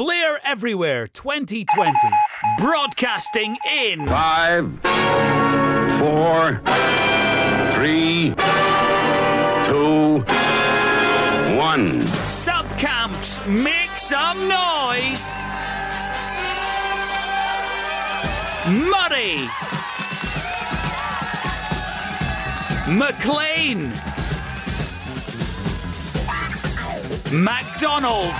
Blair Everywhere 2020. Broadcasting in Five, four, three, two, one. Subcamps, make some noise. Murray. McLean. MacDonald.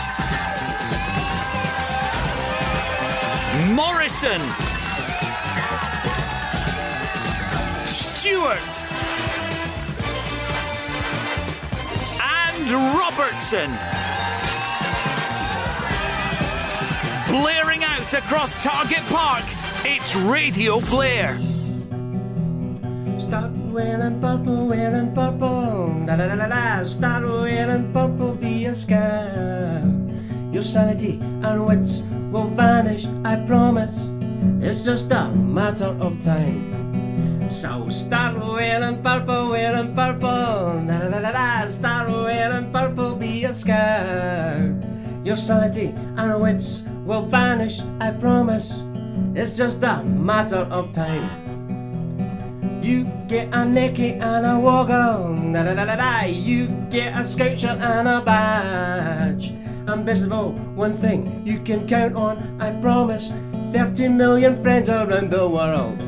Morrison. Stewart. And Robertson. Blaring out across Target Park, it's Radio Blair. Start wearing purple, wearing purple. Da da da da da. Start wearing purple, be a scar. Your sanity and wits will vanish, I promise. It's just a matter of time. So start wearing purple, wearing purple. Da da da da da. Start wearing purple, be a scar. Your sanity and wits will vanish, I promise. It's just a matter of time. You get a necker and a Woggle, da da da da da. You get a scout and a badge. And best of all, one thing you can count on, I promise 30 million friends around the world.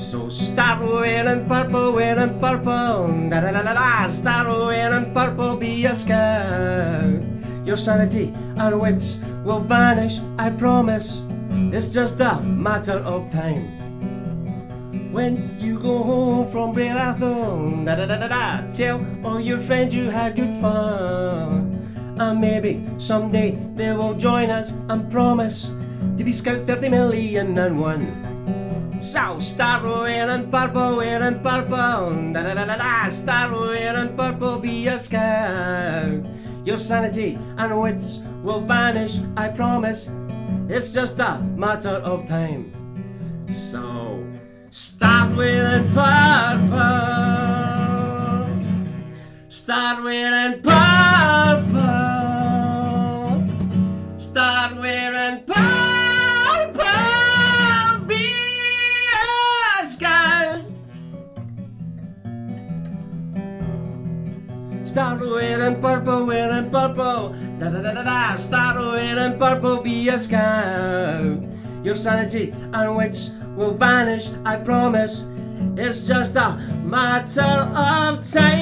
So start wearing purple, wearing purple, da da da da da. Start wearing purple, be a scout. Your sanity and wits will vanish, I promise. It's just a matter of time. When you go home from Blair Atholl, da da da da da, tell all your friends you had good fun. And maybe someday they will join us and promise to be Scout 30 million and one. So start wearing purple, wearing purple, da da da da da, start wearing purple, be a scout. Your sanity and wits will vanish, I promise. It's just a matter of time. So start wearing purple. Start wearing purple. Start wearing purple, wearing purple. Da da da da da. Start wearing purple, be a scout. Your sanity and wits will vanish, I promise. It's just a matter of time.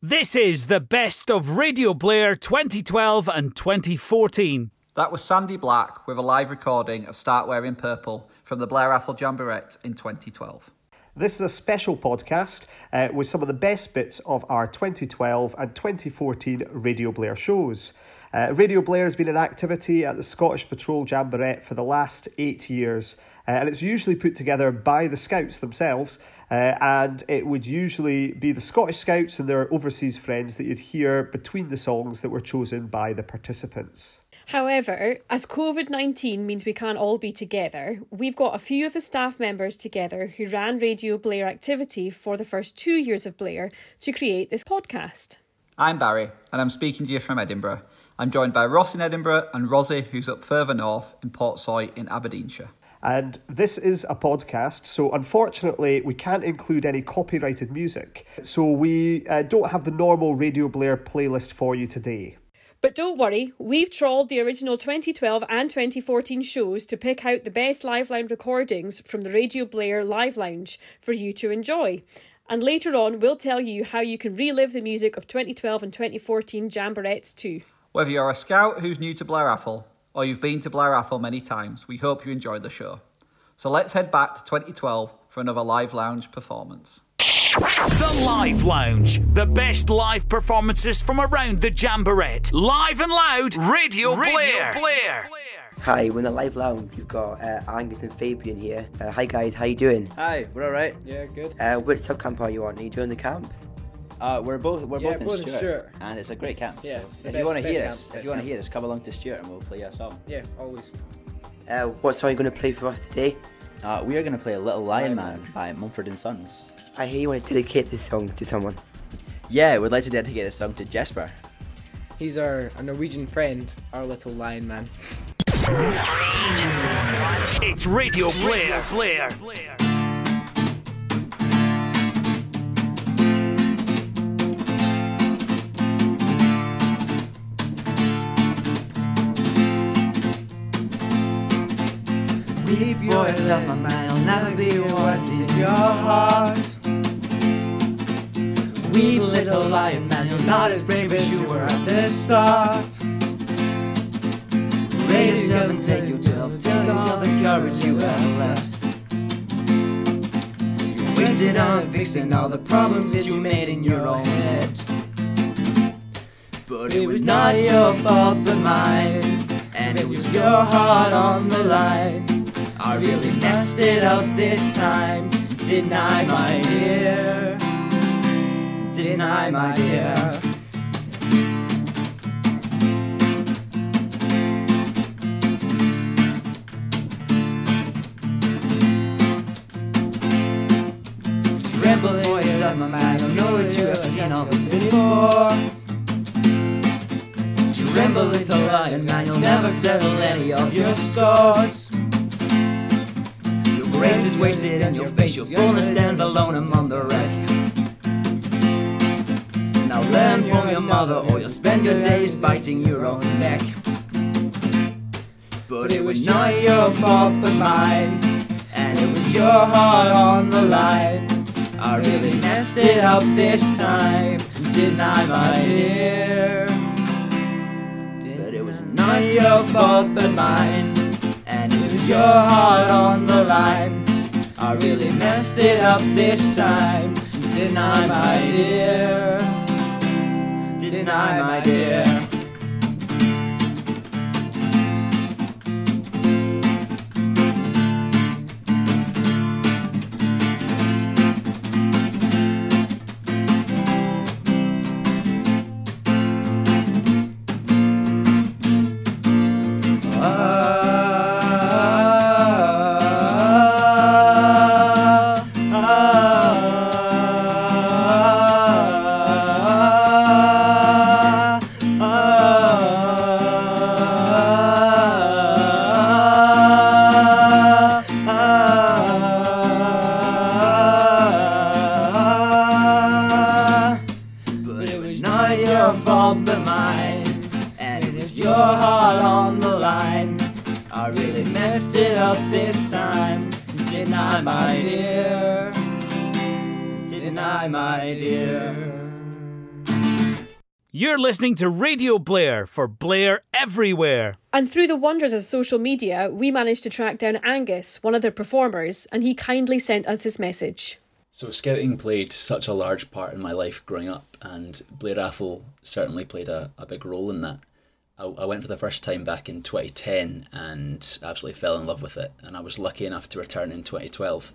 This is the best of Radio Blair 2012 and 2014. That was Sandy Black with a live recording of Start Wearing Purple from the Blair Atholl Jamboree in 2012. This is a special podcast uh, with some of the best bits of our 2012 and 2014 Radio Blair shows. Uh, Radio Blair has been an activity at the Scottish Patrol Jamboree for the last eight years, uh, and it's usually put together by the Scouts themselves. Uh, and it would usually be the Scottish Scouts and their overseas friends that you'd hear between the songs that were chosen by the participants. However, as COVID 19 means we can't all be together, we've got a few of the staff members together who ran Radio Blair activity for the first two years of Blair to create this podcast. I'm Barry, and I'm speaking to you from Edinburgh. I'm joined by Ross in Edinburgh and Rosie, who's up further north in Portsoy in Aberdeenshire. And this is a podcast, so unfortunately, we can't include any copyrighted music. So we uh, don't have the normal Radio Blair playlist for you today. But don't worry, we've trawled the original 2012 and 2014 shows to pick out the best Live Lounge recordings from the Radio Blair Live Lounge for you to enjoy. And later on, we'll tell you how you can relive the music of 2012 and 2014 Jamborettes too. Whether you're a scout who's new to Blair Atholl or you've been to Blair Atholl many times, we hope you enjoyed the show. So let's head back to 2012 for another Live Lounge performance. The Live Lounge. The best live performances from around the Jamboree. Live and loud, Radio, Blair. Blair. Hi, we're in the live lounge. We've got uh, Angus and Fabian here. Uh, hi guys, how you doing? Hi, we're all right. Yeah, good. Uh, which sub camp are you on? Are you doing the camp? Uh, we're both we're Yeah, both, both in in Stewart, Stewart. and it's a great camp. Yeah, so the if best- you want to hear camp, us, if you want to hear us, come along to Stewart and we'll play you a song. Yeah, always. Uh, what song are you going to play for us today? Uh, we are going to play a Little Lion Man by Mumford and Sons. I hear you want to dedicate this song to someone. Yeah, we'd like to dedicate this song to Jesper. He's our, our Norwegian friend, our little lion man. It's Radio Blair. Blair. Blair. Leave yourself, my man, I'll never be what's in your heart. Weep, little lion man, you're not as brave as you were at the start. Raise yourself and take your job, take all the courage you have left. You're wasted on fixing all the problems that you made in your own head. But it was not your fault but mine, and it was your heart on the line. I really messed it up this time, didn't I, my dear? I, my dear? Tremble for of my man. I know that you have seen all this before. Tremble, little lion man. You'll never settle any of your scores. Your grace is wasted and your face, your fullness stands alone among the wreck. Learn from your mother, or you'll spend your days biting your own neck. But it was not your fault but mine, and it was your heart on the line. I really messed it up this time, didn't I, my dear? But it was not your fault but mine, and it was your heart on the line. I really messed it up this time, didn't I, my dear? I, my dear? Listening to Radio Blair for Blair Everywhere. And through the wonders of social media, we managed to track down Angus, one of their performers, and he kindly sent us his message. So scouting played such a large part in my life growing up, and Blair Atholl certainly played a, a big role in that. I, I went for the first time back in 2010 and absolutely fell in love with it, and I was lucky enough to return in 2012.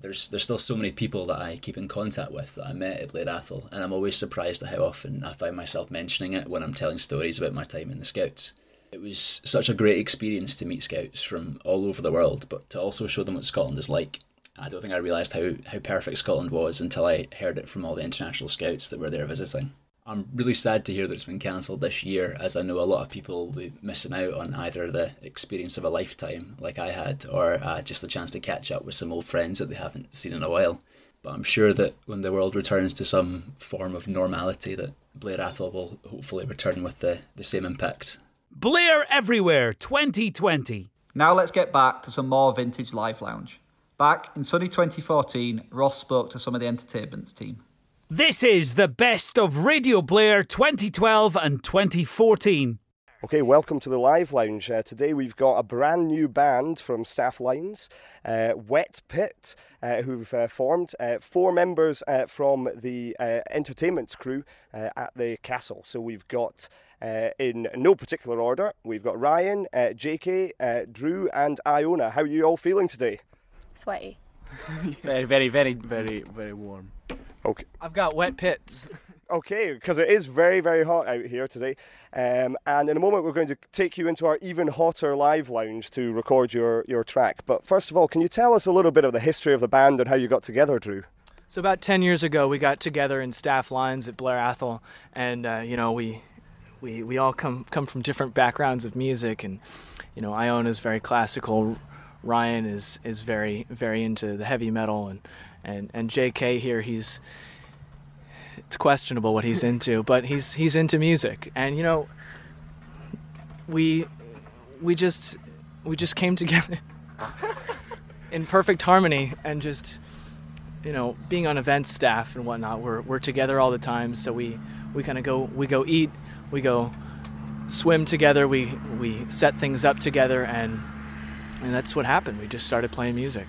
There's there's still so many people that I keep in contact with that I met at Blair Atholl, and I'm always surprised at how often I find myself mentioning it when I'm telling stories about my time in the Scouts. It was such a great experience to meet Scouts from all over the world, but to also show them what Scotland is like. I don't think I realised how, how perfect Scotland was until I heard it from all the international scouts that were there visiting. I'm really sad to hear that it's been cancelled this year, as I know a lot of people will be missing out on either the experience of a lifetime, like I had, or uh, just the chance to catch up with some old friends that they haven't seen in a while. But I'm sure that when the world returns to some form of normality, that Blair Atholl will hopefully return with the, the same impact. Blair Everywhere 2020. Now let's get back to some more vintage live lounge. Back in sunny 2014, Ross spoke to some of the entertainment's team. This is the best of Radio Blair 2012 and 2014. Okay, welcome to the Live Lounge. Uh, today we've got a brand new band from Staff Lines, uh, Wet Pit, uh, who've uh, formed. Uh, four members uh, from the uh, entertainment crew uh, at the castle. So we've got, uh, in no particular order, we've got Ryan, uh, JK, uh, Drew, and Iona. How are you all feeling today? Sweaty. very, very, very, very, very warm. Okay. I've got wet pits. Okay, because it is very, very hot out here today. Um, and in a moment, we're going to take you into our even hotter live lounge to record your, your track. But first of all, can you tell us a little bit of the history of the band and how you got together, Drew? So about ten years ago, we got together in staff lines at Blair Atholl, and uh, you know we we we all come come from different backgrounds of music, and you know, Iona's very classical. Ryan is is very very into the heavy metal, and and and J.K. here he's it's questionable what he's into, but he's he's into music, and you know, we we just we just came together in perfect harmony and just you know being on event staff and whatnot we're, we're together all the time. So we we kind of go we go eat we go swim together we we set things up together and and that's what happened. We just started playing music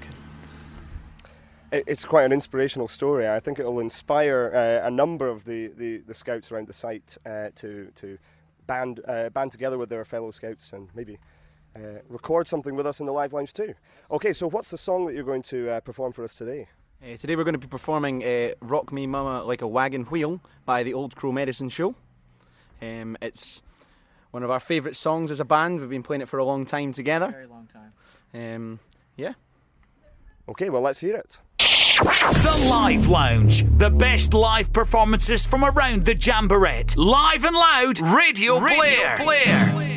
it's quite an inspirational story. I think it will inspire uh, a number of the, the, the, scouts around the site uh, to to band uh, band together with their fellow scouts and maybe uh, record something with us in the live lounge too. Okay, so what's the song that you're going to uh, perform for us today? Uh, today we're going to be performing uh, "Rock Me Mama Like a Wagon Wheel" by the Old Crow Medicine Show. Um, it's one of our favourite songs as a band. We've been playing it for a long time together. Very long time. Um, yeah. Okay, well let's hear it. The Live Lounge. The best live performances from around the Jamboree. Live and loud, Radio, Radio Blair. Blair.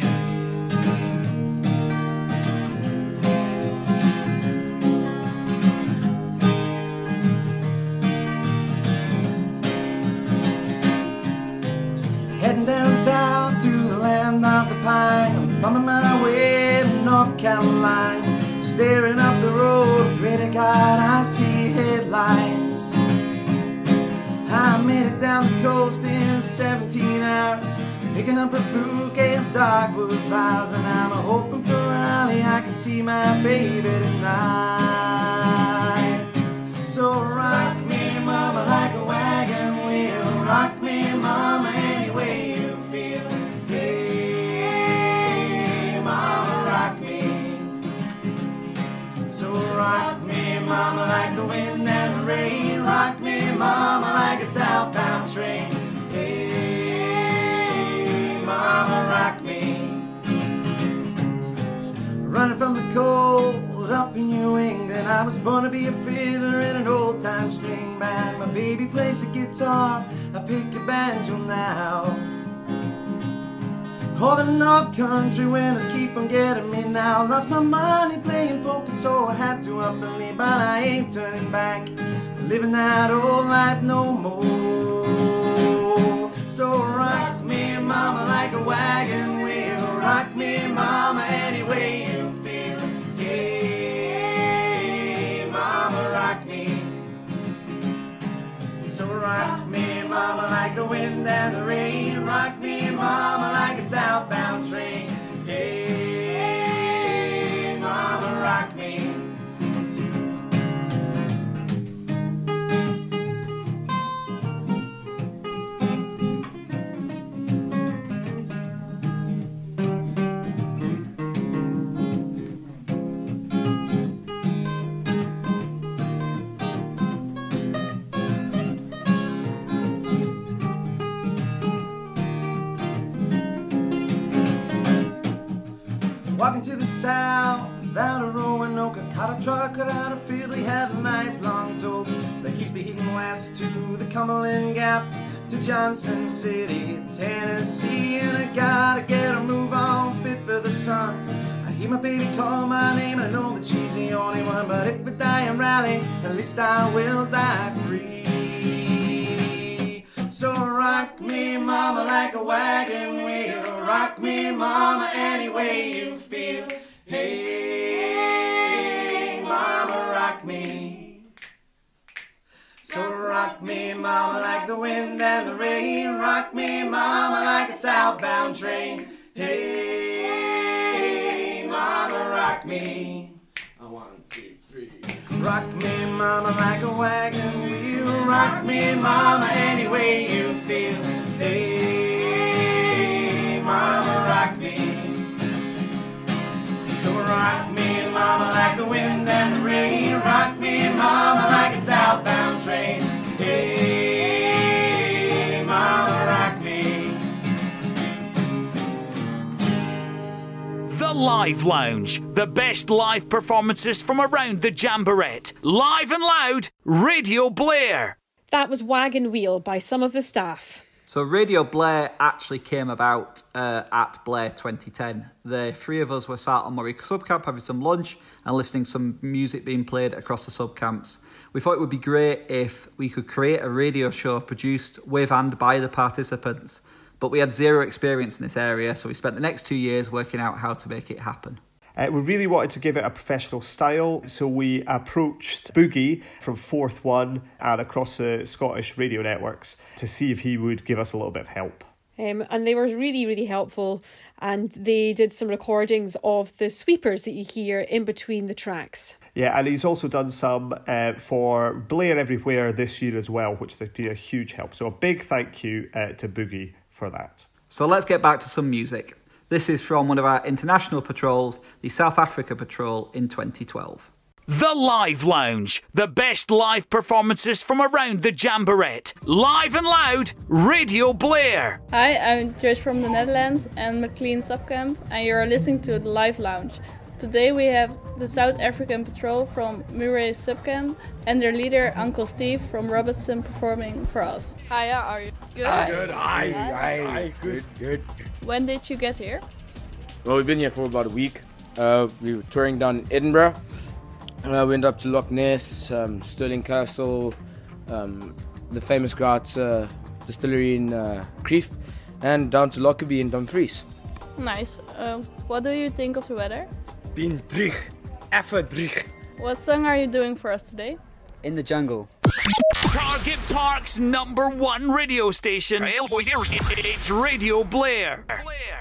Heading down south to the land of the pine. I'm thumbing my way to North Carolina. Staring up the road, pray to God I see headlights. I made it down the coast in 17 hours, picking up a bouquet of dogwood flowers, and I'm hoping for Raleigh I can see my baby tonight. So rock me, mama, like a wagon wheel. Rock me, mama, any rock me, mama, like the wind and the rain. Rock me, mama, like a southbound train. Hey, mama, rock me. Running from the cold up in New England. I was born to be a fiddler in an old time string band. My baby plays the guitar, I pick a banjo now. All the North Country winners keep on getting me now. Lost my money playing poker, so I had to up and leave. But I ain't turning back to living that old life no more. So rock me, mama, like a wagon wheel. Rock me, mama, any rock me, mama, like the wind and the rain. Rock me, mama, like a southbound train. Hey, mama, rock me. South without a Roanoke, caught a truck cut out of field. He had a nice long tow. But he's been heading west to the Cumberland Gap to Johnson City, Tennessee. And I gotta get a move on, fit for the sun. I hear my baby call my name, I know that she's the only one. But if I die in Raleigh, at least I will die free. So rock me, mama, like a wagon wheel. Rock me, mama, any way you feel. Hey, mama, rock me. So rock me, mama, like the wind and the rain. Rock me, mama, like a southbound train. Hey, mama, rock me. One, two, three. Rock me, mama, like a wagon wheel. Rock me, mama, any way you feel. Hey, mama, rock me. So rock me, mama, like the wind and the rain. Rock me, mama, like a southbound train. Hey, mama, rock me. The Live Lounge. The best live performances from around the Jamboree. Live and loud, Radio Blair. That was Wagon Wheel by some of the staff. So Radio Blair actually came about uh, at Blair 2010. The three of us were sat on Murray subcamp having some lunch and listening to some music being played across the subcamps. We thought it would be great if we could create a radio show produced with and by the participants, but we had zero experience in this area, so we spent the next two years working out how to make it happen. Uh, we really wanted to give it a professional style, so we approached Boogie from Forth One and across the Scottish radio networks to see if he would give us a little bit of help. Um, and they were really, really helpful. And they did some recordings of the sweepers that you hear in between the tracks. Yeah, and he's also done some uh, for Blair Everywhere this year as well, which would be a huge help. So a big thank you uh, to Boogie for that. So let's get back to some music. This is from one of our international patrols, the South Africa Patrol in 2012. The Live Lounge, the best live performances from around the Jamboree. Live and loud, Radio Blair. Hi, I'm Joyce from the Netherlands and McLean Subcamp, and you're listening to the Live Lounge. Today we have the South African Patrol from Murray Subcamp and their leader Uncle Steve from Robertson performing for us. Hi, how are you? Good. Good. Hi. Hi. Good. Good. When did you get here? Well, we've been here for about a week. Uh, we were touring down in Edinburgh. Uh, we went up to Loch Ness, um, Stirling Castle, um, the Famous Grouse uh, distillery in uh, Crieff, and down to Lockerbie in Dumfries. Nice. Um, what do you think of the weather? Been terug. What song are you doing for us today? In the jungle. Target Park's number one radio station. It's Radio Blair. In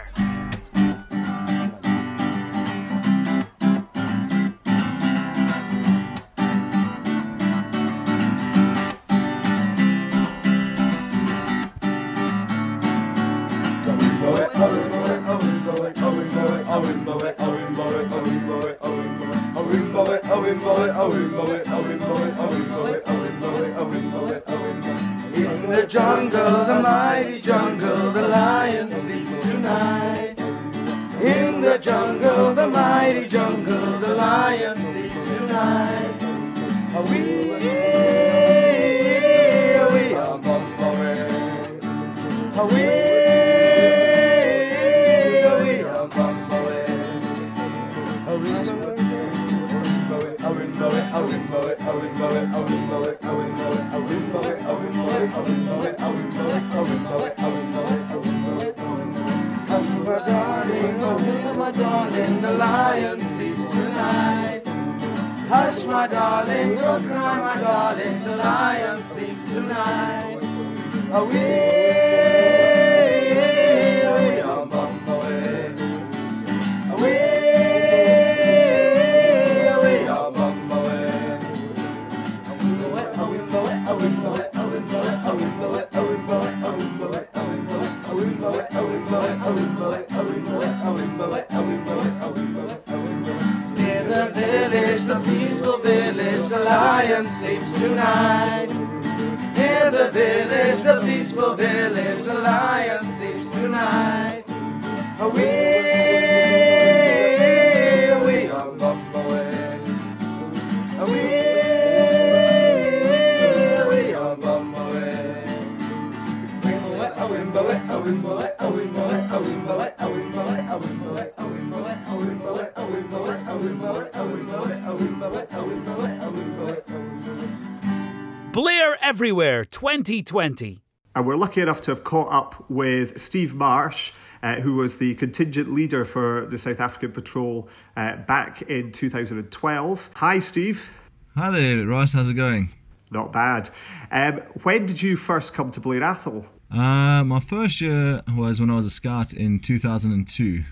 2020. And we're lucky enough to have caught up with Steve Marsh, uh, who was the contingent leader for the South African Patrol uh, back in 2012. Hi, Steve. Hi there, Ross. How's it going? Not bad. Um, when did you first come to Blair Atholl? Uh, my first year was when I was a scout in 2002.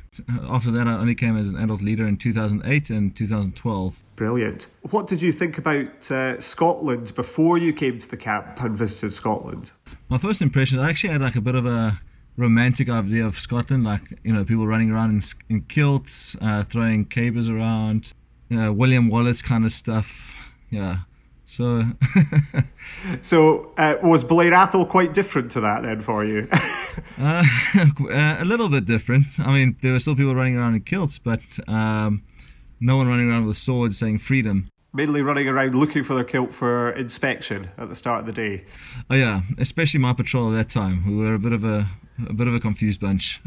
After that, I only came as an adult leader in 2008 and 2012. Brilliant. What did you think about uh, Scotland before you came to the camp and visited Scotland? My first impression, I actually had like a bit of a romantic idea of Scotland, like you know people running around in, in kilts, uh, throwing cabers around, uh, William Wallace kind of stuff. Yeah. So, so uh, was Blair Atholl quite different to that then for you? uh, a little bit different. I mean, there were still people running around in kilts, but um, no one running around with swords saying freedom. mainly running around looking for their kilt for inspection at the start of the day. Oh yeah, especially my patrol at that time. We were a bit of a a bit of a confused bunch.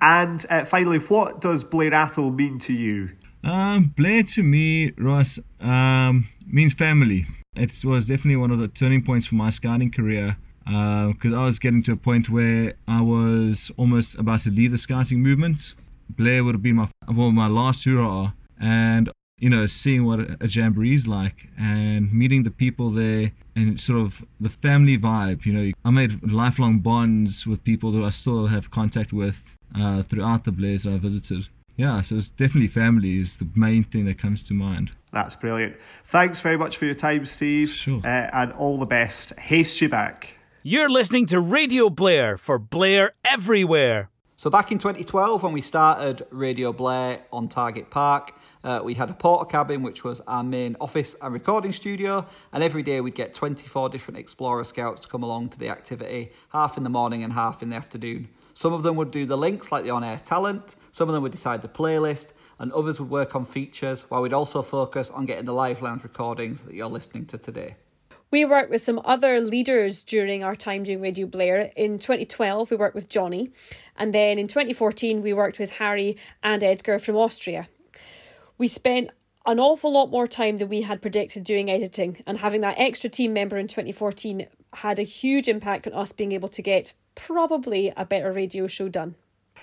and uh, finally, what does Blair Atholl mean to you? Um, Blair to me, Ross, um, means family. It was definitely one of the turning points for my scouting career because uh, I was getting to a point where I was almost about to leave the scouting movement. Blair would have been my well my last hurrah, and you know seeing what a jamboree is like and meeting the people there and sort of the family vibe. You know, I made lifelong bonds with people that I still have contact with uh, throughout the Blairs I visited. Yeah, so it's definitely family is the main thing that comes to mind. That's brilliant. Thanks very much for your time, Steve. Sure. Uh, and all the best. Haste you back. You're listening to Radio Blair for Blair Everywhere. So back in 2012, when we started Radio Blair on Target Park, uh, we had a Portakabin, which was our main office and recording studio, and every day we'd get 24 different Explorer Scouts to come along to the activity, half in the morning and half in the afternoon. Some of them would do the links, like the on air talent, some of them would decide the playlist, and others would work on features, while we'd also focus on getting the live lounge recordings that you're listening to today. We worked with some other leaders during our time doing Radio Blair. In 2012, we worked with Johnny, and then in 2014, we worked with Harry and Edgar from Austria. We spent an awful lot more time than we had predicted doing editing, and having that extra team member in 2014 had a huge impact on us being able to get probably a better radio show done.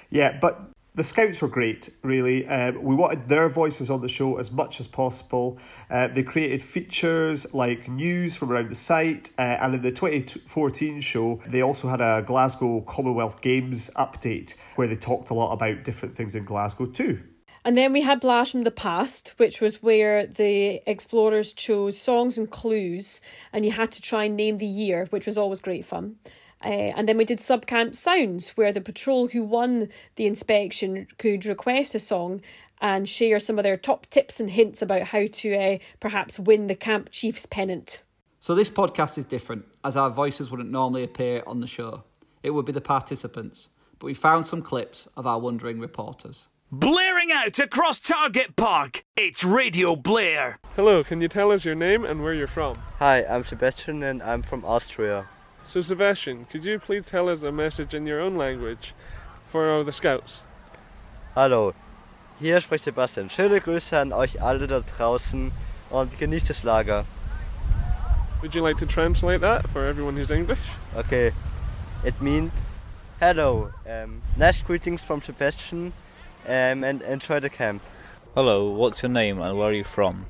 Yeah, but the Scouts were great, really. Um, we wanted their voices on the show as much as possible. Uh, they created features like news from around the site, uh, and in the 2014 show, they also had a Glasgow Commonwealth Games update where they talked a lot about different things in Glasgow too. And then we had Blast from the Past, which was where the explorers chose songs and clues, and you had to try and name the year, which was always great fun. Uh, and then we did Subcamp Sounds, where the patrol who won the inspection could request a song and share some of their top tips and hints about how to uh, perhaps win the camp chief's pennant. So, this podcast is different, as our voices wouldn't normally appear on the show. It would be the participants, but we found some clips of our wondering reporters. Blaring out across Target Park, it's Radio Blair. Hello, can you tell us your name and where you're from? Hi, I'm Sebastian and I'm from Austria. So, Sebastian, could you please tell us a message in your own language for all the Scouts? Hallo, hier spricht Sebastian. Schöne Grüße an euch alle da draußen und genießt das Lager. Would you like to translate that for everyone who's English? Okay, it means hello, um, nice greetings from Sebastian um, and enjoy the camp. Hello, what's your name and where are you from?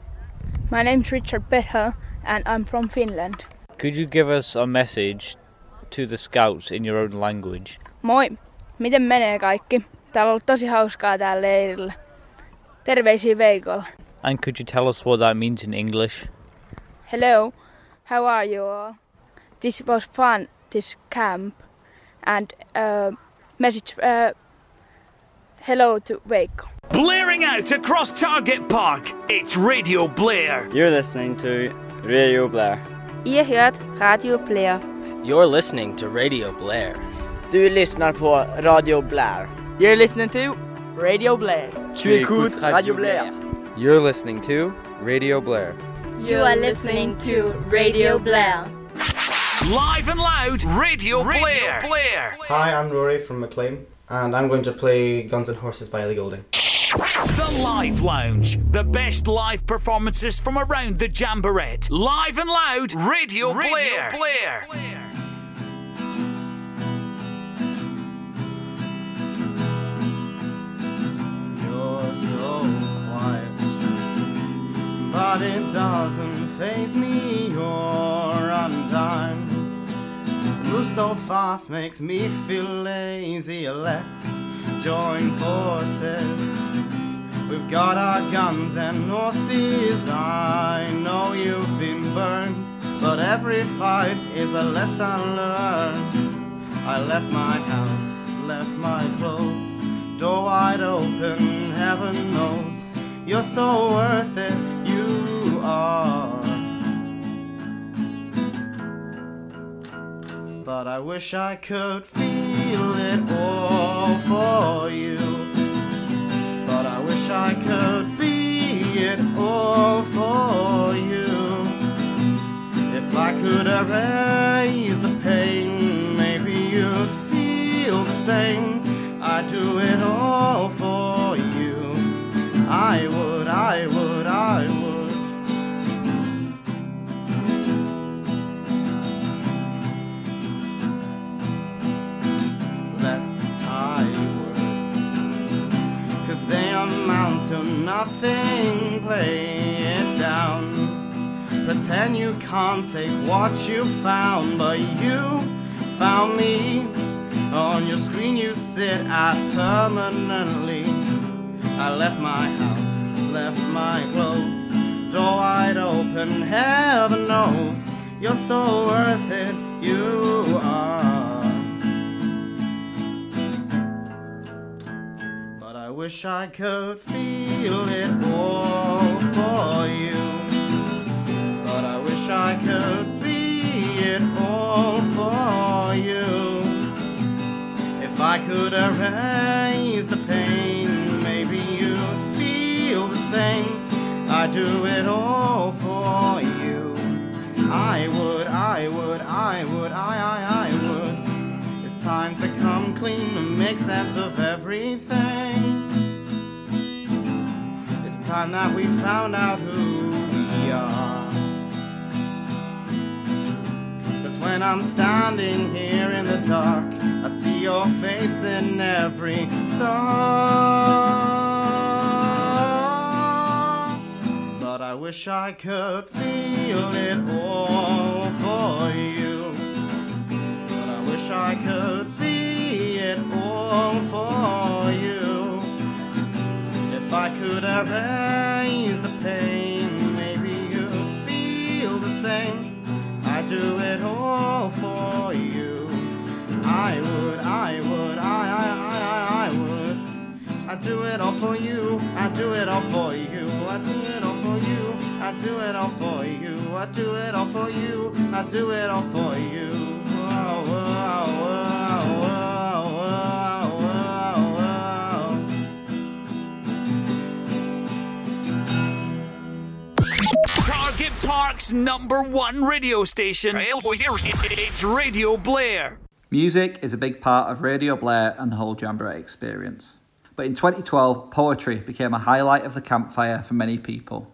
My name's Richard Better and I'm from Finland. Could you give us a message to the scouts in your own language? Moi, miten menee kaikki? Täällä on ollut tosi hauskaa täällä leirillä. Terveisiä Veikolla. And could you tell us what that means in English? Hello, how are you all? This was fun, this camp. And uh, message uh, hello to Veikko. Blaring out across Target Park, it's Radio Blair. You're listening to Radio Blair. Ihr hört Radio Blair. You're listening to Radio Blair. Du lyssnar på Radio Blair. You're listening to Radio Blair. Tu écoutes Radio Blair. You're listening to Radio Blair. You are listening to Radio Blair. Live and loud, Radio, Radio Blair. Blair. Hi, I'm Rory from McLean, and I'm going to play Guns and Horses by Ellie Goulding. The Live Lounge. The best live performances from around the Jamboree. Live and loud, Radio, Radio Blair. Blair. Blair. You're so quiet, but it doesn't phase me. You're undone. Move so fast makes me feel lazy. Let's join forces. We've got our guns and horses. I know you've been burned, but every fight is a lesson learned. I left my house, left my clothes, door wide open. Heaven knows you're so worth it. You are. But I wish I could feel it all for you. But I wish I could be it all for you. If I could erase the pain, maybe you'd feel the same. I'd do it all to nothing. Play it down. Pretend you can't take what you found, but you found me. On your screen you sit at permanently. I left my house, left my clothes, door wide open. Heaven knows you're so worth it, you are. Wish I could feel it all for you. But I wish I could be it all for you. If I could erase the pain, maybe you'd feel the same. I'd do it all for you. I would, I would, I would, I, I, I would. It's time to come clean and make sense of everything. Time that we found out who we are. Cause when I'm standing here in the dark, I see your face in every star. But I wish I could feel it all for you. But I wish I could be it all for you. I could erase the pain, maybe you'd feel the same. I do it all for you. I would, I would, I, I, I, I, I would. I do it all for you. I do it all for you. I do it all for you. I do it all for you. I do it all for you. I do it all for you. Park's number one radio station. It's Radio Blair. Music is a big part of Radio Blair and the whole Jamboree experience. But in 2012, poetry became a highlight of the campfire for many people.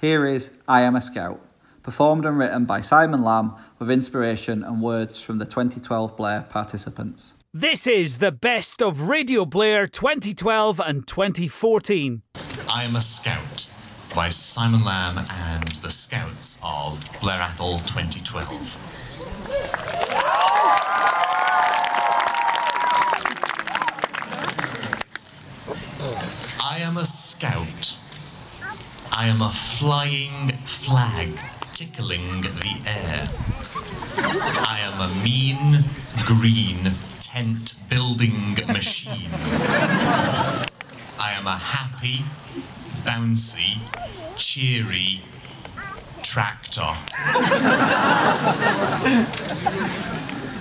Here is I Am a Scout, performed and written by Simon Lamb with inspiration and words from the 2012 Blair participants. This is the best of Radio Blair 2012 and 2014. I Am a Scout by Simon Lamb and the Scouts of Blair Atholl 2012. I am a scout. I am a flying flag tickling the air. I am a mean, green tent building machine. I am a happy, bouncy, cheery tractor.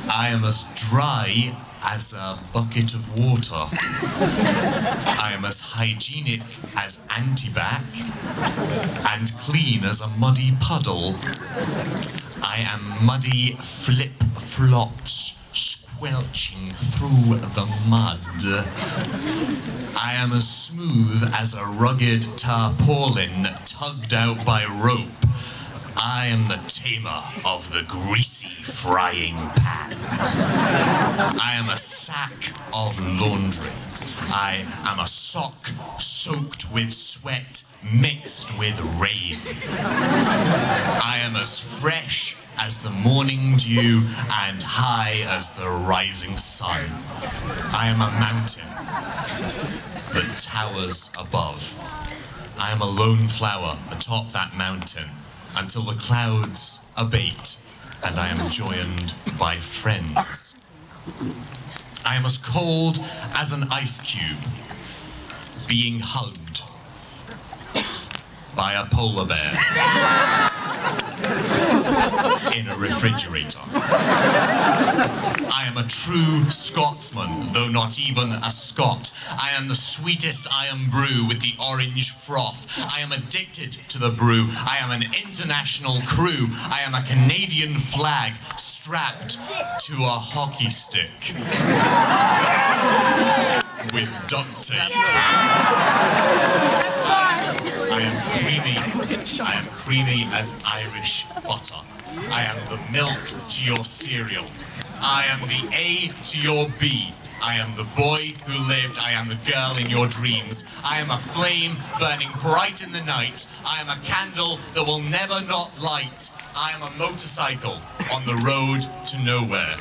I am as dry as a bucket of water. I am as hygienic as antibac and clean as a muddy puddle. I am muddy flip flops squelching through the mud. I am as smooth as a rugged tarpaulin tugged out by rope. I am the tamer of the greasy frying pan. I am a sack of laundry. I am a sock soaked with sweat mixed with rain. I am as fresh as the morning dew and high as the rising sun. I am a mountain that towers above. I am a lone flower atop that mountain until the clouds abate and I am joined by friends. I am as cold as an ice cube being hugged by a polar bear. In a refrigerator. I am a true Scotsman, though not even a Scot. I am the sweetest I am brew with the orange froth. I am addicted to the brew. I am an international crew. I am a Canadian flag strapped to a hockey stick with duct tape. I am creamy. I am creamy as Irish butter. I am the milk to your cereal. I am the A to your B. I am the boy who lived. I am the girl in your dreams. I am a flame burning bright in the night. I am a candle that will never not light. I am a motorcycle on the road to nowhere.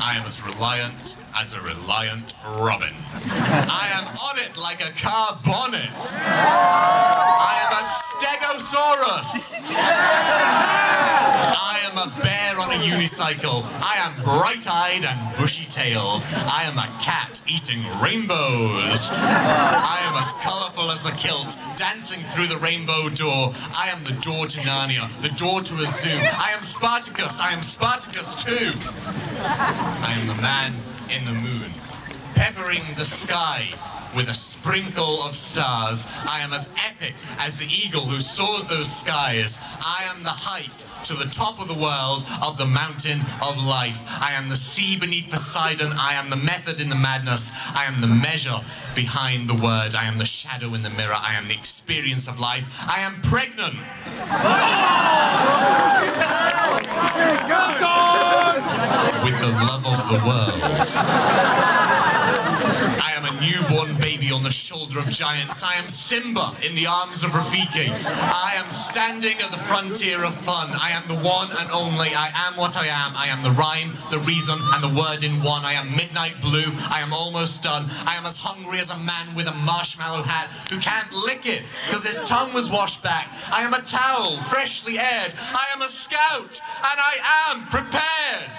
I am as reliant as a reliant robin. I am on it like a car bonnet. I am a stegosaurus. I am a bear on a unicycle. I am bright-eyed and bushy-tailed. I am a cat eating rainbows. I am as colourful as the kilt, dancing through the rainbow door. I am the door to Narnia, the door to a zoo. I am Spartacus. I am Spartacus too. I am the man in the moon, peppering the sky with a sprinkle of stars. I am as epic as the eagle who soars those skies. I am the hike to the top of the world of the mountain of life. I am the sea beneath Poseidon. I am the method in the madness. I am the measure behind the word. I am the shadow in the mirror. I am the experience of life. I am pregnant. With the love of the world. I am a newborn baby on the shoulder of giants. I am Simba in the arms of Rafiki. I am standing at the frontier of fun. I am the one and only. I am what I am. I am the rhyme, the reason, and the word in one. I am midnight blue. I am almost done. I am as hungry as a man with a marshmallow hat who can't lick it because his tongue was washed back. I am a towel, freshly aired. I am a scout, and I am prepared.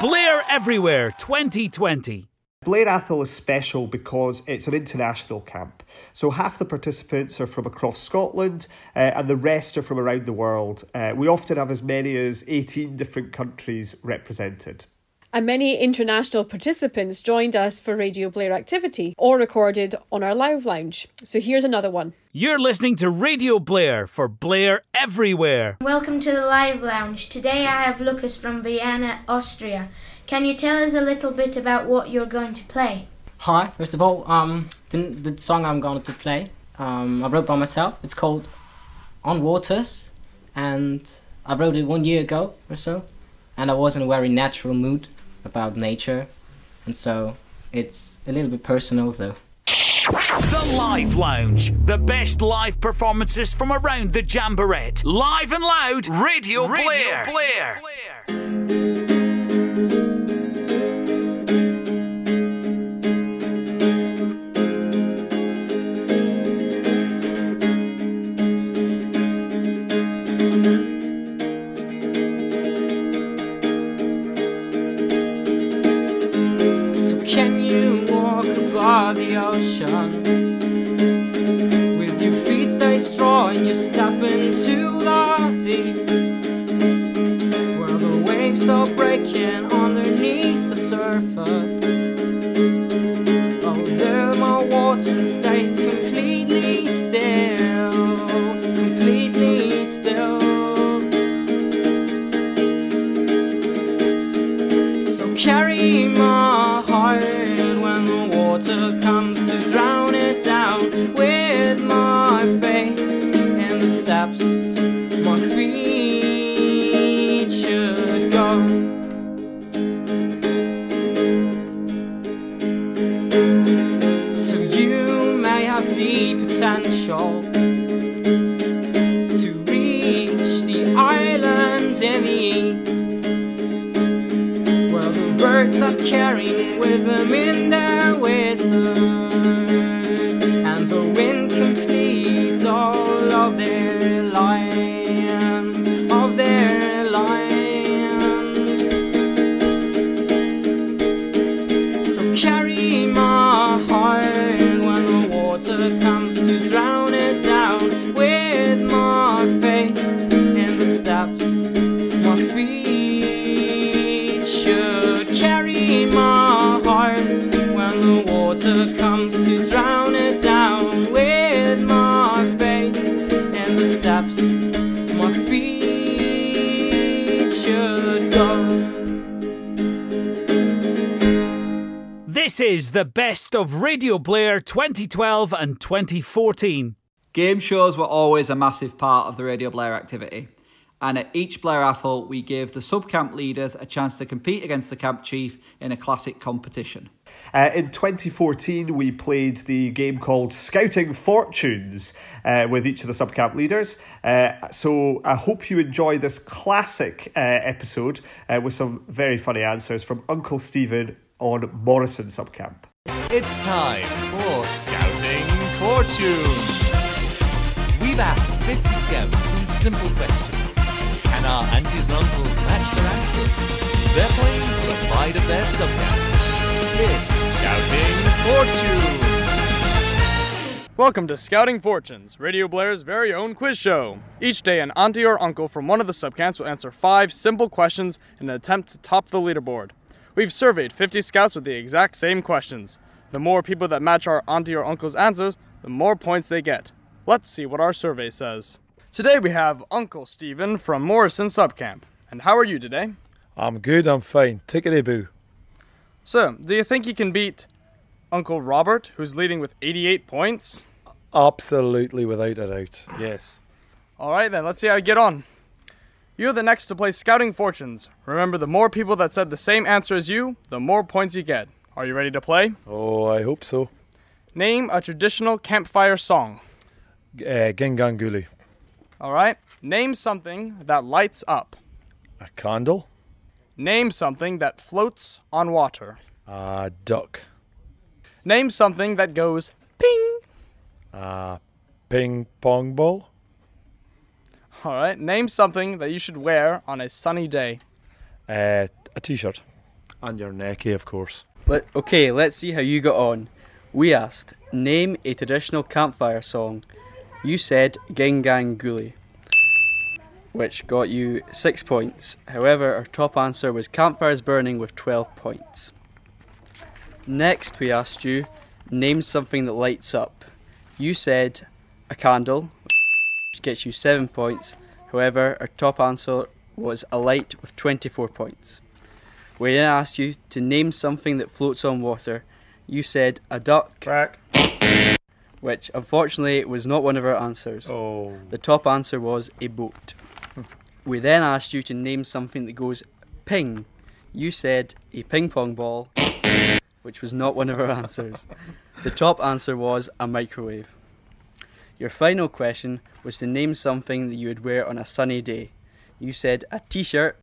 Blair Everywhere 2020. Blair Atholl is special because it's an international camp. So half the participants are from across Scotland uh, and the rest are from around the world. Uh, we often have as many as 18 different countries represented. And many international participants joined us for Radio Blair activity or recorded on our live lounge. So here's another one. You're listening to Radio Blair for Blair Everywhere. Welcome to the live lounge. Today I have Lucas from Vienna, Austria. Can you tell us a little bit about what you're going to play? Hi, first of all, um, the, the song I'm going to play, um, I wrote by myself. It's called On Waters, and I wrote it one year ago or so, and I was in a very natural mood about nature, and so it's a little bit personal though. The Live Lounge. The best live performances from around the Jamboree. Live and loud, Radio, Radio Blair. Blair. So This is the best of Radio Blair 2012 and 2014. Game shows were always a massive part of the Radio Blair activity. And at each Blair Raffle, we gave the sub camp leaders a chance to compete against the camp chief in a classic competition. Uh, in 2014, we played the game called Scouting Fortunes uh, with each of the subcamp leaders. Uh, so I hope you enjoy this classic uh, episode uh, with some very funny answers from Uncle Stephen on Morrison subcamp. It's time for Scouting Fortune. We've asked 50 scouts some simple questions. Can our aunties and uncles match their answers? They're playing for the pride of their subcamp. It's Scouting Fortune. Welcome to Scouting Fortunes, Radio Blair's very own quiz show. Each day, an auntie or uncle from one of the subcamps will answer five simple questions in an attempt to top the leaderboard. We've surveyed 50 scouts with the exact same questions. The more people that match our auntie or uncle's answers, the more points they get. Let's see what our survey says. Today we have Uncle Stephen from Morrison Subcamp. And how are you today? I'm good, I'm fine. Tickety boo. So, do you think you can beat Uncle Robert, who's leading with 88 points? Absolutely, without a doubt. Yes. Alright then, let's see how you get on. You're the next to play Scouting Fortunes. Remember, the more people that said the same answer as you, the more points you get. Are you ready to play? Oh, I hope so. Name a traditional campfire song. Uh, Ginganguli. Alright. Name something that lights up. A candle. Name something that floats on water. A duck. Name something that goes ping. A ping pong ball. Alright. Name something that you should wear on a sunny day. Uh, a t-shirt. And your necker, of course. Let, okay, let's see how you got on. We asked, name a traditional campfire song. You said Gengang Guli, which got you 6 points. However, our top answer was Campfires Burning with 12 points. Next, we asked you, name something that lights up. You said a candle, which gets you 7 points. However, our top answer was a light with 24 points. We then asked you to name something that floats on water. You said a duck. Crack. Which unfortunately was not one of our answers. Oh. The top answer was a boat. we then asked you to name something that goes ping. You said a ping pong ball, which was not one of our answers. The top answer was a microwave. Your final question was to name something that you would wear on a sunny day. You said a t shirt,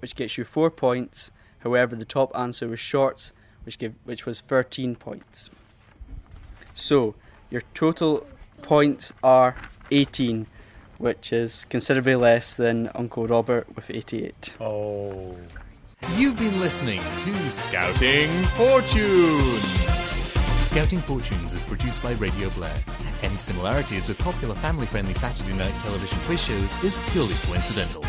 which gets you four points. However, the top answer was shorts, which give which was 13 points. So, your total points are 18, which is considerably less than Uncle Robert with 88. Oh. You've been listening to Scouting Fortunes. Scouting Fortunes is produced by Radio Blair. Any similarities with popular family friendly Saturday night television quiz shows is purely coincidental.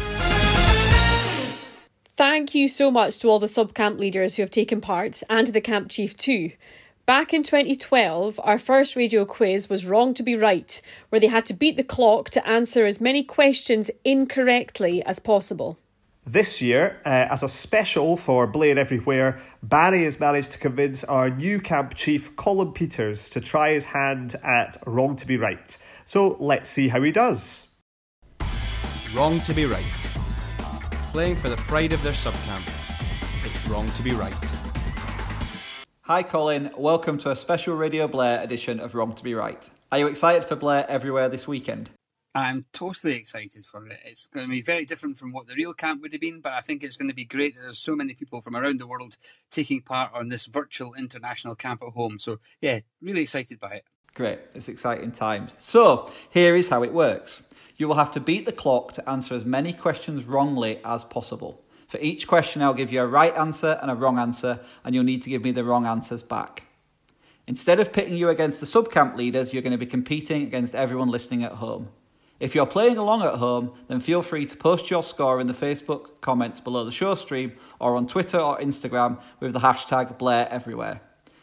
Thank you so much to all the sub camp leaders who have taken part and the camp chief too. Back in 2012, our first radio quiz was Wrong to Be Right, where they had to beat the clock to answer as many questions incorrectly as possible. This year, uh, as a special for Blair Everywhere, Barry has managed to convince our new camp chief, Colin Peters, to try his hand at Wrong to Be Right. So let's see how he does. Wrong to be right. Playing for the pride of their subcamp. It's wrong to be right. Hi, Colin. Welcome to a special Radio Blair edition of Wrong to Be Right. Are you excited for Blair Everywhere this weekend? I'm totally excited for it. It's going to be very different from what the real camp would have been, but I think it's going to be great that there's so many people from around the world taking part on this virtual international camp at home. So, yeah, really excited by it. Great, it's exciting times. So, here is how it works you will have to beat the clock to answer as many questions wrongly as possible. For each question, I'll give you a right answer and a wrong answer, and you'll need to give me the wrong answers back. Instead of pitting you against the subcamp leaders, you're going to be competing against everyone listening at home. If you're playing along at home, then feel free to post your score in the Facebook comments below the show stream or on Twitter or Instagram with the hashtag Blair Everywhere.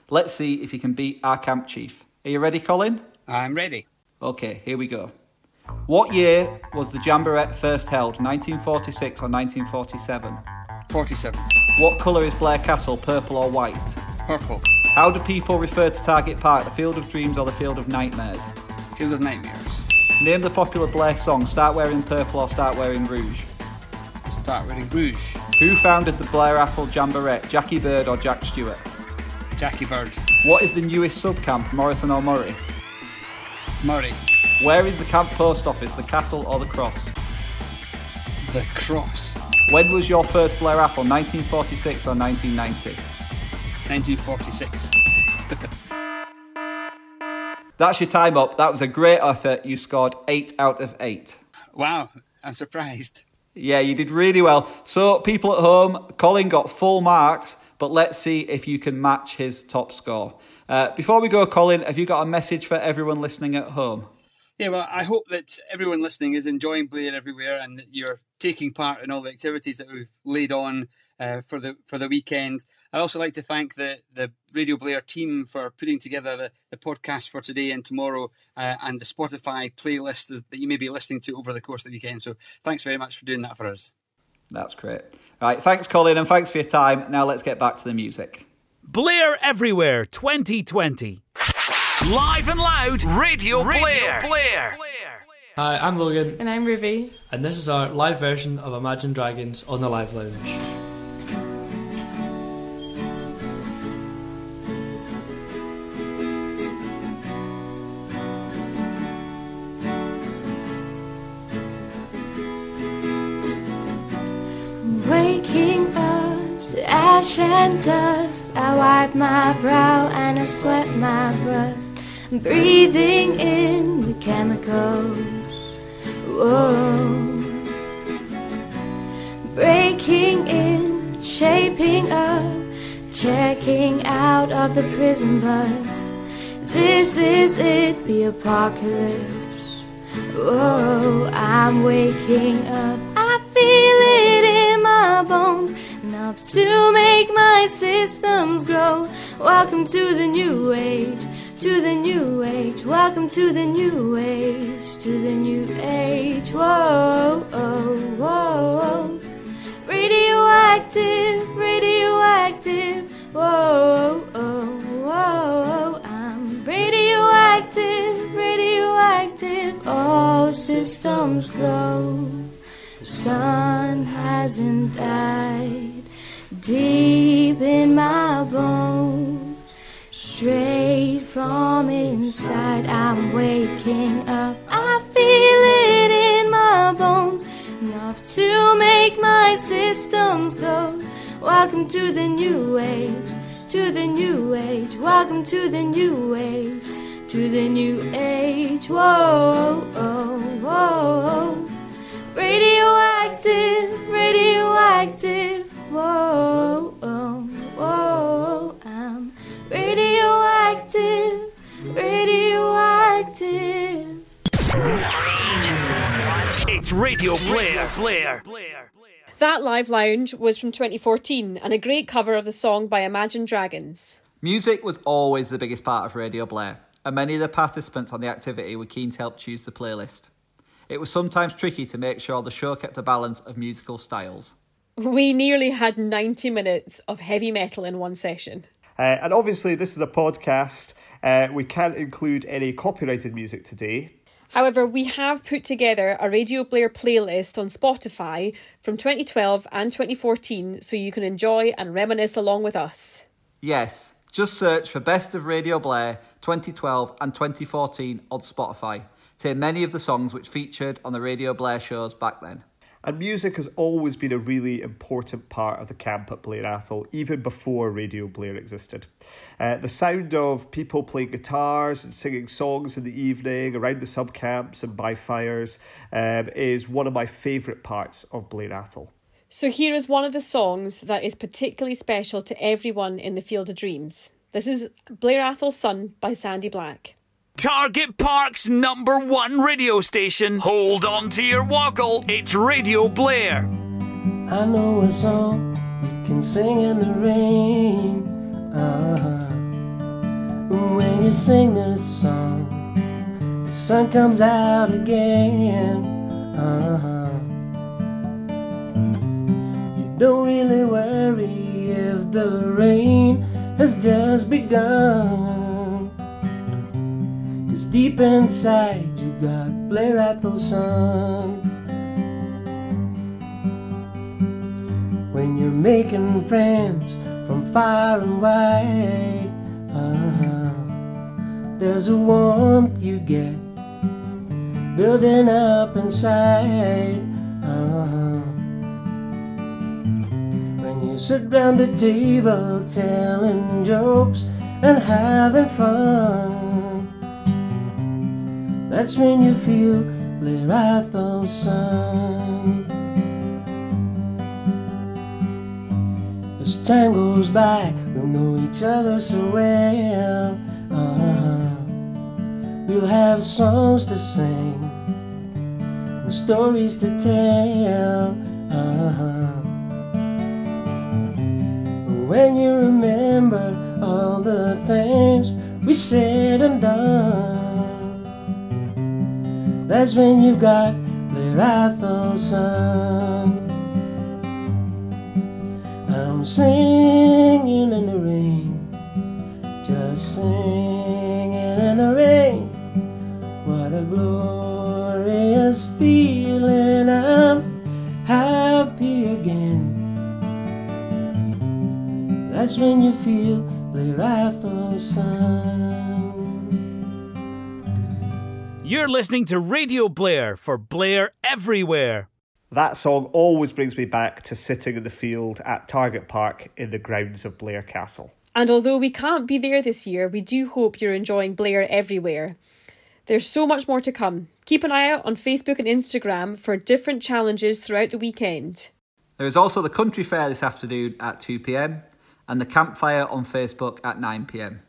Let's see if you can beat our camp chief. Are you ready, Colin? I'm ready. Okay, here we go. What year was the Jamboree first held? 1946 or 1947? 47. What colour is Blair Castle, purple or white? Purple. How do people refer to Target Park, the Field of Dreams or the Field of Nightmares? Field of Nightmares. Name the popular Blair song, Start Wearing Purple or Start Wearing Rouge. Start Wearing Rouge. Who founded the Blair Atholl Jamboree, Jackie Bird or Jack Stewart? Jackie Bird. What is the newest subcamp, Morrison or Murray? Murray. Where is the camp post office, the castle or the cross? The cross. When was your first Blair Atholl, 1946 or 1990? 1946. That's your time up. That was a great effort. You scored 8 out of 8. Wow, I'm surprised. Yeah, you did really well. So, people at home, Colin got full marks, but let's see if you can match his top score. Uh, before we go, Colin, have you got a message for everyone listening at home? Yeah, well, I hope that everyone listening is enjoying Blair everywhere and that you're taking part in all the activities that we've laid on uh, for the for the weekend. I'd also like to thank the the Radio Blair team for putting together the, the podcast for today and tomorrow uh, and the Spotify playlist that you may be listening to over the course of the weekend. So thanks very much for doing that for us. That's great. All right, thanks, Colin, and thanks for your time. Now let's get back to the music. Blair Everywhere 2020. Live and loud, Radio, Radio Blair. Blair. Hi, I'm Logan. And I'm Ruby. And this is our live version of Imagine Dragons on the Live Lounge. Dust, I wipe my brow and I sweat my rust. Breathing in the chemicals. Whoa. Breaking in, shaping up, checking out of the prison bus. This is it, the apocalypse. Whoa, I'm waking up. I feel it in my bones, enough to make my systems grow. Welcome to the new age, to the new age. Welcome to the new age, to the new age. Whoa, whoa, whoa. Radioactive, radioactive. Whoa, whoa, whoa. I'm radioactive, radioactive. All systems go. Sun hasn't died. Deep in my bones, straight from inside, I'm waking up. I feel it in my bones, enough to make my systems go. Welcome to the new age, to the new age. Welcome to the new age, to the new age. Whoa, whoa, whoa. Radioactive, radioactive. Whoa, um, whoa, whoa. I'm radioactive, radioactive. It's Radio Blair. Blair. That live lounge was from 2014 and a great cover of the song by Imagine Dragons. Music was always the biggest part of Radio Blair, and many of the participants on the activity were keen to help choose the playlist. It was sometimes tricky to make sure the show kept a balance of musical styles. We nearly had 90 minutes of heavy metal in one session. Uh, and obviously, this is a podcast. Uh, we can't include any copyrighted music today. However, we have put together a Radio Blair playlist on Spotify from 2012 and 2014 so you can enjoy and reminisce along with us. Yes, just search for Best of Radio Blair 2012 and 2014 on Spotify to hear many of the songs which featured on the Radio Blair shows back then. And music has always been a really important part of the camp at Blair Atholl, even before Radio Blair existed. Uh, the sound of people playing guitars and singing songs in the evening around the sub camps and by fires um, is one of my favourite parts of Blair Atholl. So here is one of the songs that is particularly special to everyone in the Field of Dreams. This is Blair Atholl's Son by Sandy Black. Target Park's number one radio station. Hold on to your woggle. It's Radio Blair. I know a song you can sing in the rain. Uh-huh. When you sing this song, the sun comes out again. Uh-huh. You don't really worry if the rain has just begun. Deep inside you got Blair Athelson. When you're making friends from far and wide, uh-huh, there's a warmth you get building up inside. Uh-huh. When you sit round the table telling jokes and having fun, that's when you feel Blair Athelson. As time goes by, we'll know each other so well. Uh-huh. We'll have songs to sing and stories to tell. Uh-huh. When you remember all the things we said and done, that's when you've got Blair Athelson. I'm singing in the rain, just singing in the rain. What a glorious feeling! I'm happy again. That's when you feel Blair Athelson. You're listening to Radio Blair for Blair Everywhere. That song always brings me back to sitting in the field at Target Park in the grounds of Blair Castle. And although we can't be there this year, we do hope you're enjoying Blair everywhere. There's so much more to come. Keep an eye out on Facebook and Instagram for different challenges throughout the weekend. There is also the country fair this afternoon at 2pm and the campfire on Facebook at 9pm.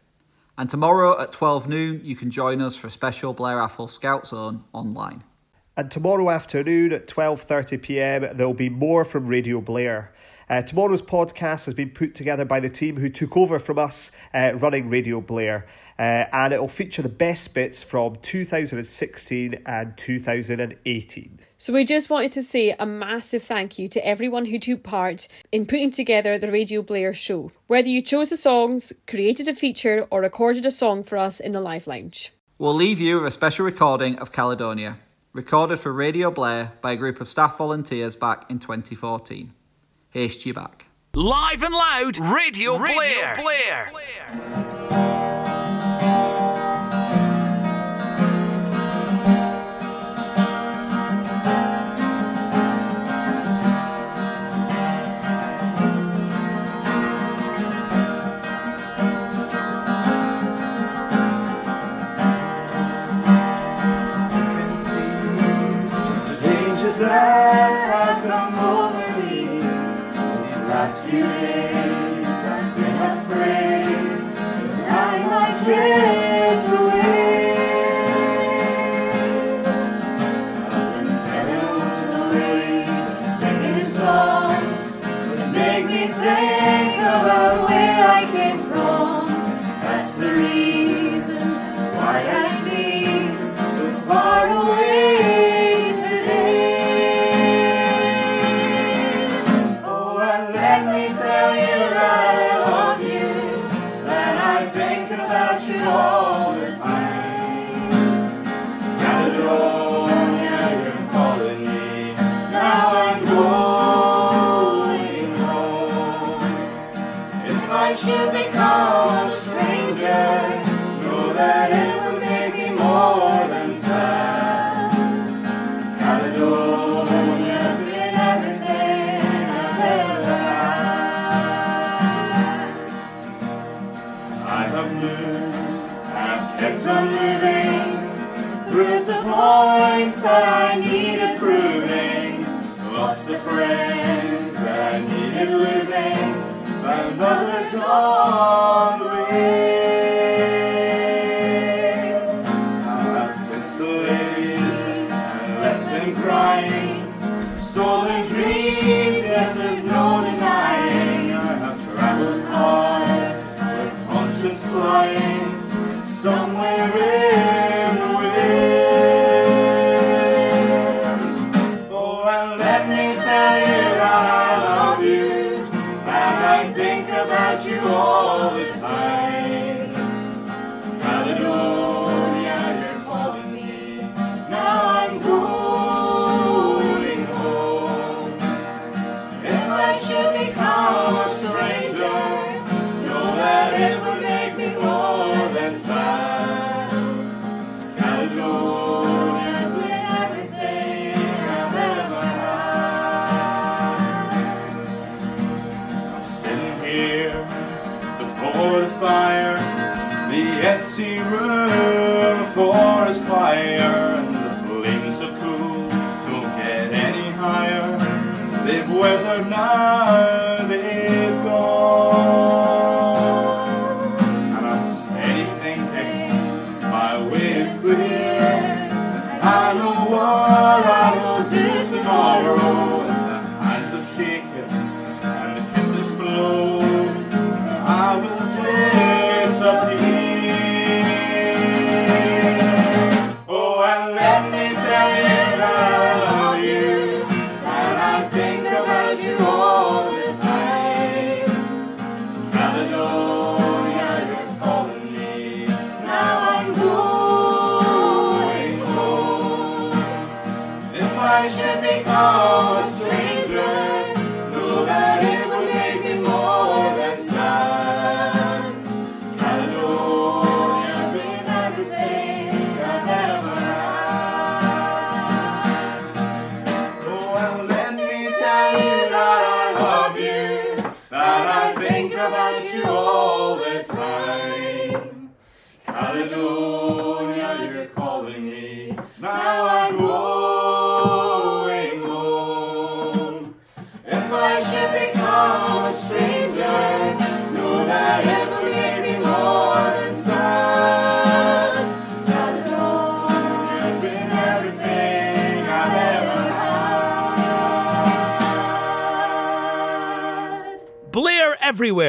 And tomorrow at 12 noon, you can join us for a special Blair Atholl Scout Zone online. And tomorrow afternoon at 12:30 p.m. there will be more from Radio Blair. Uh, tomorrow's podcast has been put together by the team who took over from us uh, running Radio Blair, uh, and it will feature the best bits from 2016 and 2018. So, we just wanted to say a massive thank you to everyone who took part in putting together the Radio Blair show. Whether you chose the songs, created a feature, or recorded a song for us in the Live Lounge. We'll leave you with a special recording of Caledonia, recorded for Radio Blair by a group of staff volunteers back in 2014. You back. Live and loud, Radio, Radio Blair. Blair. Blair. Have lived, have kept on living, proved the points that I needed proving, lost the friends I needed losing, found others on the way.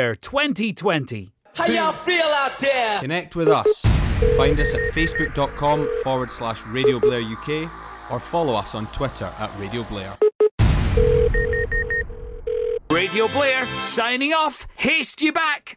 Year 2020. How y'all feel out there? Connect with us. Find us at facebook.com forward slash Radio Blair UK or follow us on Twitter at Radio Blair. Radio Blair signing off. Haste you back.